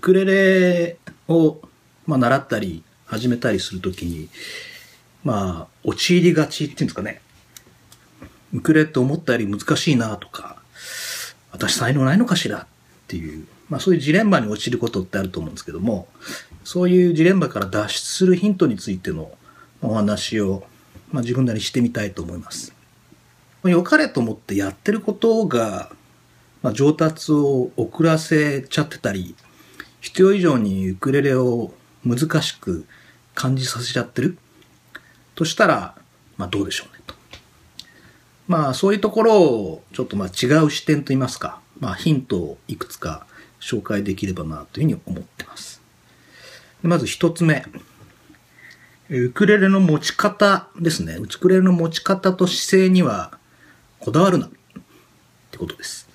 クレレを、まあ、習ったり始めたりするときに、まあ、陥りがちっていうんですかね。ウクレレって思ったより難しいなとか、私才能ないのかしらっていう、まあそういうジレンマに陥ることってあると思うんですけども、そういうジレンマから脱出するヒントについてのお話を、まあ自分なりにしてみたいと思います。良かれと思ってやってることが、まあ、上達を遅らせちゃってたり、必要以上にウクレレを難しく感じさせちゃってる？としたら、まあどうでしょうねと。まあそういうところをちょっとまあ違う視点といいますか、まあヒントをいくつか紹介できればなというふうに思ってます。まず一つ目。ウクレレの持ち方ですね。ウクレレの持ち方と姿勢にはこだわるなってことです。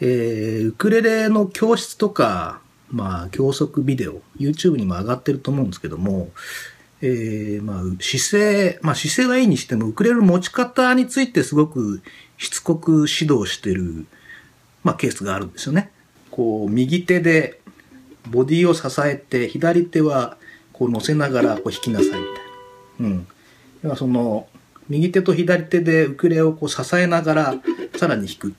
えー、ウクレレの教室とか、まあ、教則ビデオ、YouTube にも上がってると思うんですけども、えー、まあ、姿勢、まあ、姿勢はいいにしても、ウクレレの持ち方についてすごくしつこく指導してる、まあ、ケースがあるんですよね。こう、右手でボディを支えて、左手はこう乗せながらこう弾きなさいみたいな。うん。要はその、右手と左手でウクレレをこう支えながらさらに弾く。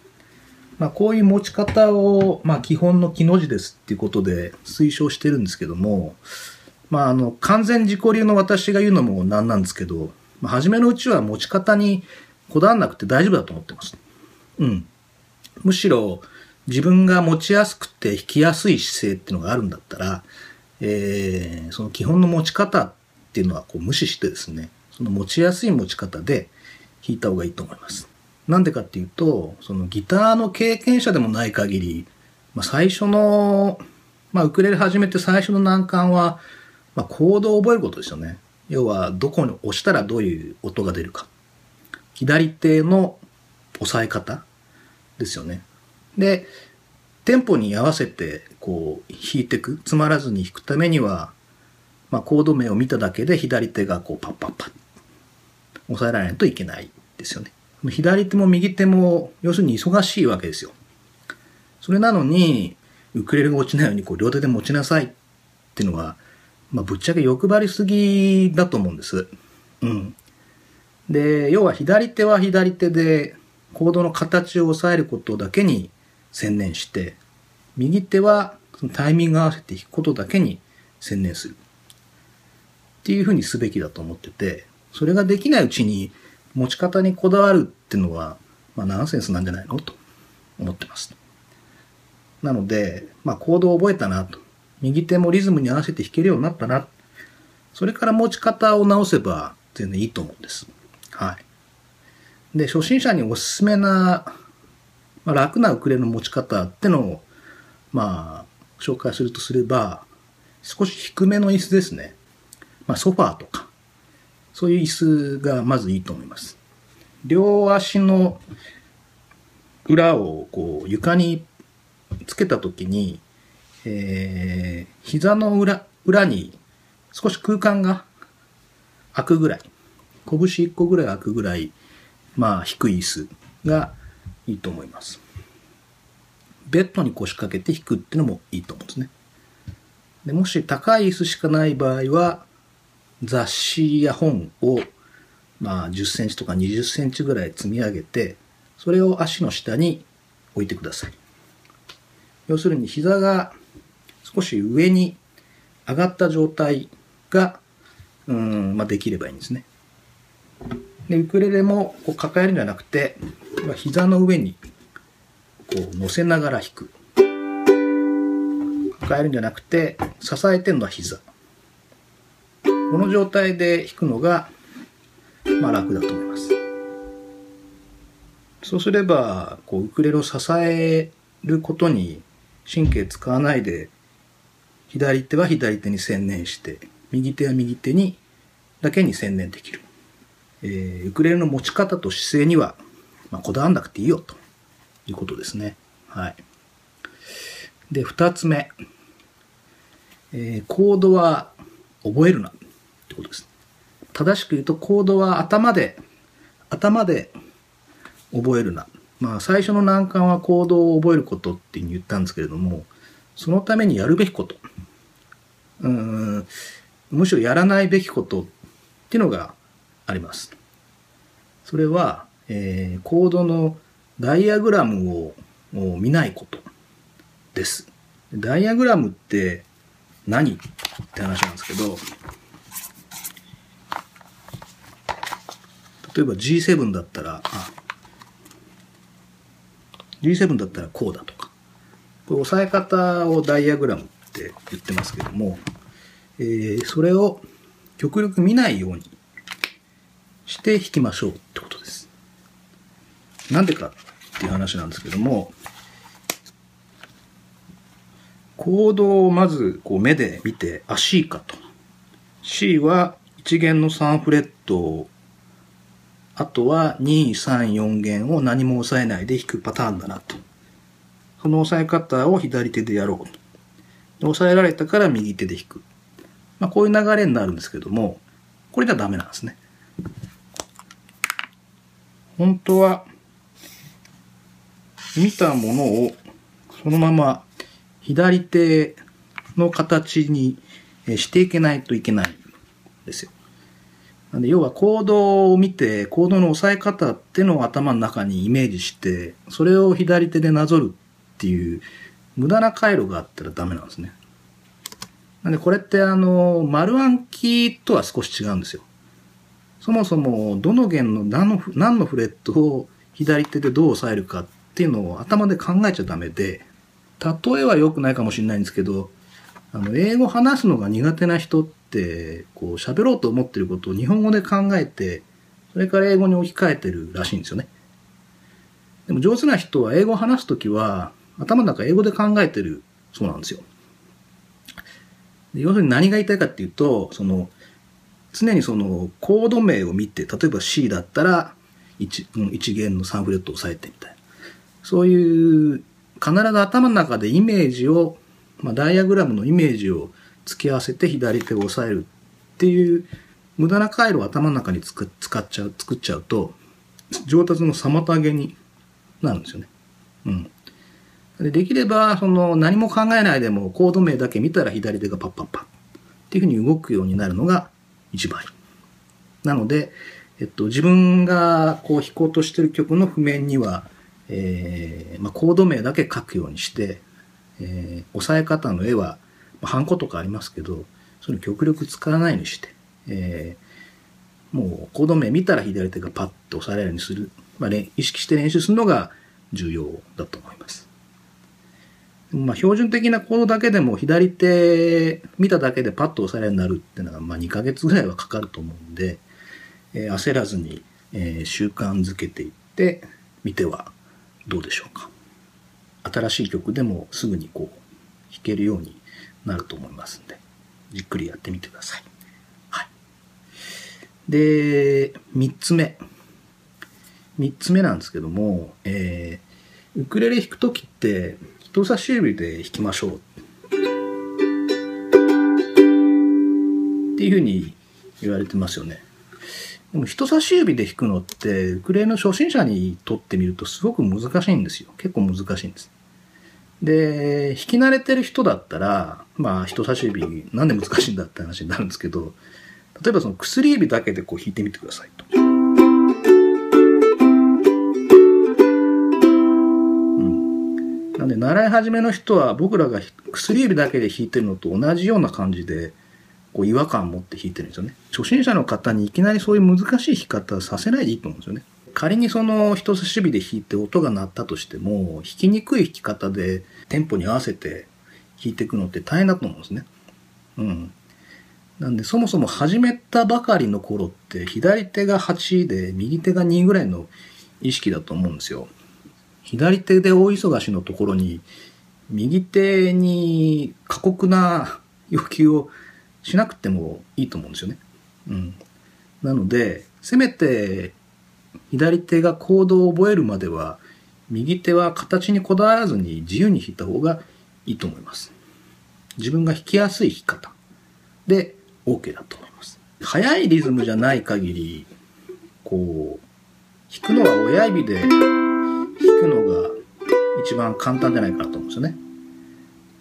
まあ、こういう持ち方を、まあ、基本の木の字ですっていうことで推奨してるんですけども、まあ、あの、完全自己流の私が言うのもなんなんですけど、まあ、初めのうちは持ち方にこだわらなくて大丈夫だと思ってます。うん。むしろ、自分が持ちやすくて弾きやすい姿勢っていうのがあるんだったら、えー、その基本の持ち方っていうのはこう無視してですね、その持ちやすい持ち方で弾いた方がいいと思います。なんでかっていうと、そのギターの経験者でもない限り、まあ、最初の、まあ、ウクレレ始めて最初の難関は、まあ、コードを覚えることですよね。要は、どこに押したらどういう音が出るか。左手の押さえ方ですよね。で、テンポに合わせて、こう、弾いてく。つまらずに弾くためには、まあ、コード名を見ただけで左手がこう、パッパッパッ、押さえられないといけないですよね。左手も右手も、要するに忙しいわけですよ。それなのに、ウクレレが落ちないようにこう両手で持ちなさいっていうのは、まあ、ぶっちゃけ欲張りすぎだと思うんです。うん。で、要は左手は左手でコードの形を押さえることだけに専念して、右手はそのタイミング合わせて弾くことだけに専念する。っていうふうにすべきだと思ってて、それができないうちに持ち方にこだわるっていうのは、まあナンセンスなんじゃないの？と思ってます。なので、まあコードを覚えたなと。右手もリズムに合わせて弾けるようになったな。それから持ち方を直せば全然いいと思うんです。はい。で、初心者におすすめな、まあ、楽なウクレレの持ち方ってのを、まあ、紹介するとすれば、少し低めの椅子ですね。まあ、ソファーとか、そういう椅子がまずいいと思います。両足の裏をこう床につけたときに、えー、膝の裏、裏に少し空間が空くぐらい、拳1個ぐらい空くぐらい、まあ低い椅子がいいと思います。ベッドに腰掛けて弾くっていうのもいいと思うんですね。でもし高い椅子しかない場合は、雑誌や本を、まあ10センチとか20センチぐらい積み上げて、それを足の下に置いてください。要するに膝が少し上に上がった状態が、うん、まあ、できればいいんですね。で、ウクレレもこう抱えるんじゃなくて、膝の上にこう乗せながら弾く。抱えるんじゃなくて、支えてるのは膝。この状態で弾くのが、まあ楽だと思います。そうすれば、こう、ウクレレを支えることに神経使わないで左手は左手に専念して、右手は右手にだけに専念できる。えー、ウクレレの持ち方と姿勢には、まあ、こだわんなくていいよということですね。はい。で、二つ目。えー、コードは覚えるなってことです。正しく言うと、コードは頭で、頭で覚えるな。まあ、最初の難関はコードを覚えることっていうふうに言ったんですけれども、そのためにやるべきこと、うん、むしろやらないべきことっていうのがあります。それは、えー、コードのダイアグラムを見ないことです。ダイアグラムって何？って話なんですけど、例えば G7 だったら、あ、G7 だったらこうだとか、これ押さえ方をダイアグラムって言ってますけども、えー、それを極力見ないようにして弾きましょうってことです。なんでかっていう話なんですけども、コードをまずこう目で見て、あ、C かと。C は1弦の3フレットをあとは2、3、4弦を何も押さえないで弾くパターンだなと。その押さえ方を左手でやろう。押さえられたから右手で弾く。まあ、こういう流れになるんですけども、これじゃダメなんですね。本当は、見たものをそのまま左手の形にしていけないといけないんですよ。なんで要はコードを見て、コードの押さえ方っていうのを頭の中にイメージして、それを左手でなぞるっていう無駄な回路があったらダメなんですね。なんでこれってあの、丸暗記とは少し違うんですよ。そもそもどの弦の何の何のフレットを左手でどう押さえるかっていうのを頭で考えちゃダメで、例えは良くないかもしれないんですけど、あの、英語話すのが苦手な人って、こう、喋ろうと思ってることを日本語で考えて、それから英語に置き換えてるらしいんですよね。でも上手な人は英語を話すときは、頭の中英語で考えてるそうなんですよ。要するに何が言いたいかっていうと、その、常にそのコード名を見て、例えば C だったら1、1弦の3フレットを押さえてみたいな。そういう、必ず頭の中でイメージを、まあ、ダイアグラムのイメージを付き合わせて左手を押さえるっていう無駄な回路を頭の中に使っちゃう、作っちゃうと、上達の妨げになるんですよね。うん。でできれば、その何も考えないでもコード名だけ見たら左手がパッパッパッっていうふうに動くようになるのが一番いい。なので、えっと、自分がこう弾こうとしてる曲の譜面には、えー、まあ、コード名だけ書くようにして、えー、押さえ方の絵は、まあ、ハンコとかありますけど、それ極力使わないようにして、えー、もうコード名見たら左手がパッと押されるようにする、まあ、意識して練習するのが重要だと思います。まあ、標準的なコードだけでも左手見ただけでパッと押されるようになるっていうのは、まあ、2ヶ月ぐらいはかかると思うんで、えー、焦らずに、えー、習慣づけていってみてはどうでしょうか。新しい曲でもすぐにこう弾けるようになると思いますんで、じっくりやってみてください。はい。で、3つ目。3つ目なんですけども、えー、ウクレレ弾くときって人差し指で弾きましょう。っていうふうに言われてますよね。でも人差し指で弾くのって、ウクレレの初心者にとってみるとすごく難しいんですよ。結構難しいんです。で、弾き慣れてる人だったら、まあ人差し指なんで難しいんだって話になるんですけど、例えばその薬指だけでこう弾いてみてくださいと。うん。なんで習い始めの人は僕らが薬指だけで弾いてるのと同じような感じでこう違和感を持って弾いてるんですよね。初心者の方にいきなりそういう難しい弾き方させないでいいと思うんですよね。仮にその人差し指で弾いて音が鳴ったとしても、弾きにくい弾き方でテンポに合わせて弾いていくのって大変だと思うんですね。うん。なんでそもそも始めたばかりの頃って左手が8で右手が2ぐらいの意識だと思うんですよ。左手で大忙しのところに右手に過酷な要求をしなくてもいいと思うんですよね。うん。なので、せめて左手がコードを覚えるまでは、右手は形にこだわらずに自由に弾いた方がいいと思います。自分が弾きやすい弾き方で OK だと思います。速いリズムじゃない限り、こう、弾くのは親指で弾くのが一番簡単じゃないかなと思うんですよね。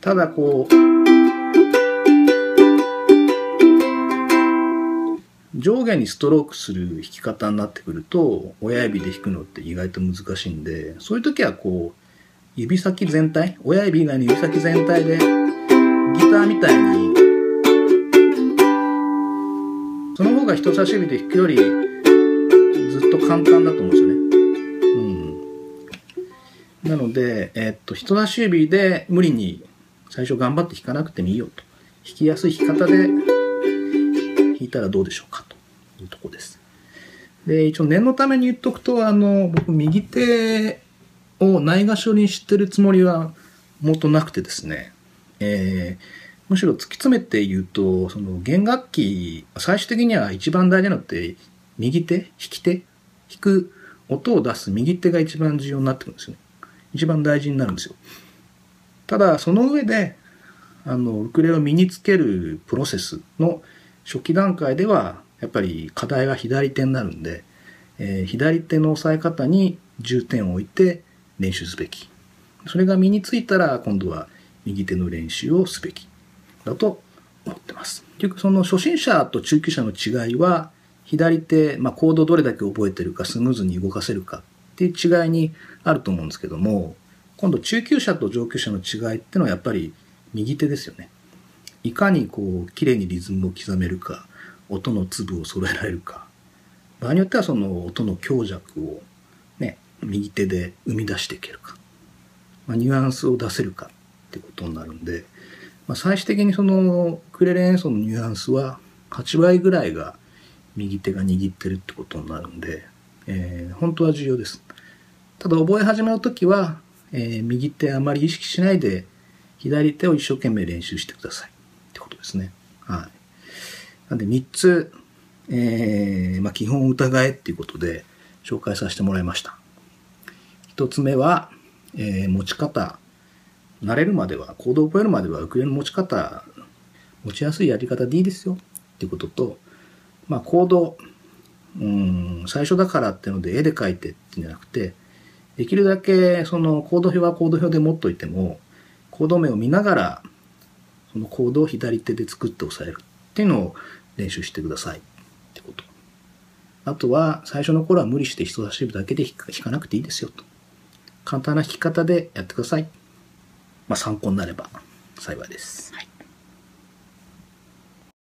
ただこう、上下にストロークする弾き方になってくると、親指で弾くのって意外と難しいんで、そういう時はこう、指先全体、親指以外の指先全体で、ギターみたいに、その方が人差し指で弾くより、ずっと簡単だと思うんですよね。うん。なので、えー、っと、人差し指で無理に最初頑張って弾かなくてもいいよと。弾きやすい弾き方で弾いたらどうでしょうかというとこです。で、一応念のために言っとくと、あの、僕右手をないがしろにしてるつもりはもっとなくてですね、えー、むしろ突き詰めて言うと、その弦楽器、最終的には一番大事なのって右手、弾き手、弾く音を出す右手が一番重要になってくるんですよね。一番大事になるんですよ。ただ、その上で、あの、ウクレレを身につけるプロセスの初期段階では、やっぱり課題が左手になるんで、えー、左手の押さえ方に重点を置いて練習すべき。それが身についたら、今度は右手の練習をすべき。だと思ってます。結局その初心者と中級者の違いは、左手、まあ、コードどれだけ覚えてるか、スムーズに動かせるかっていう違いにあると思うんですけども、今度中級者と上級者の違いっていうのはやっぱり右手ですよね。いかにこう、綺麗にリズムを刻めるか、音の粒を揃えられるか、場合によってはその音の強弱をね、右手で生み出していけるか、まあ、ニュアンスを出せるかってことになるんで、まあ、最終的にそのクレレ演奏のニュアンスは8倍ぐらいが右手が握ってるってことになるんで、えー、本当は重要です。ただ覚え始めの時は、えー、右手あまり意識しないで左手を一生懸命練習してください。ことですね。はい。なんで3つ、えー、まあ、基本を疑えっていうことで紹介させてもらいました。1つ目は、えー、持ち方。慣れるまでは、コードを覚えるまではウクレレの持ち方、持ちやすいやり方でいいですよっていうことと、まあ、コード、うん、最初だからっていうので絵で描いてってんじゃなくて、できるだけそのコード表はコード表で持っといても、コード名を見ながら、そのコードを左手で作って押さえるっていうのを練習してくださいってこと。あとは、最初の頃は無理して人差し指だけで弾かなくていいですよと。簡単な弾き方でやってください。まあ参考になれば幸いです。はい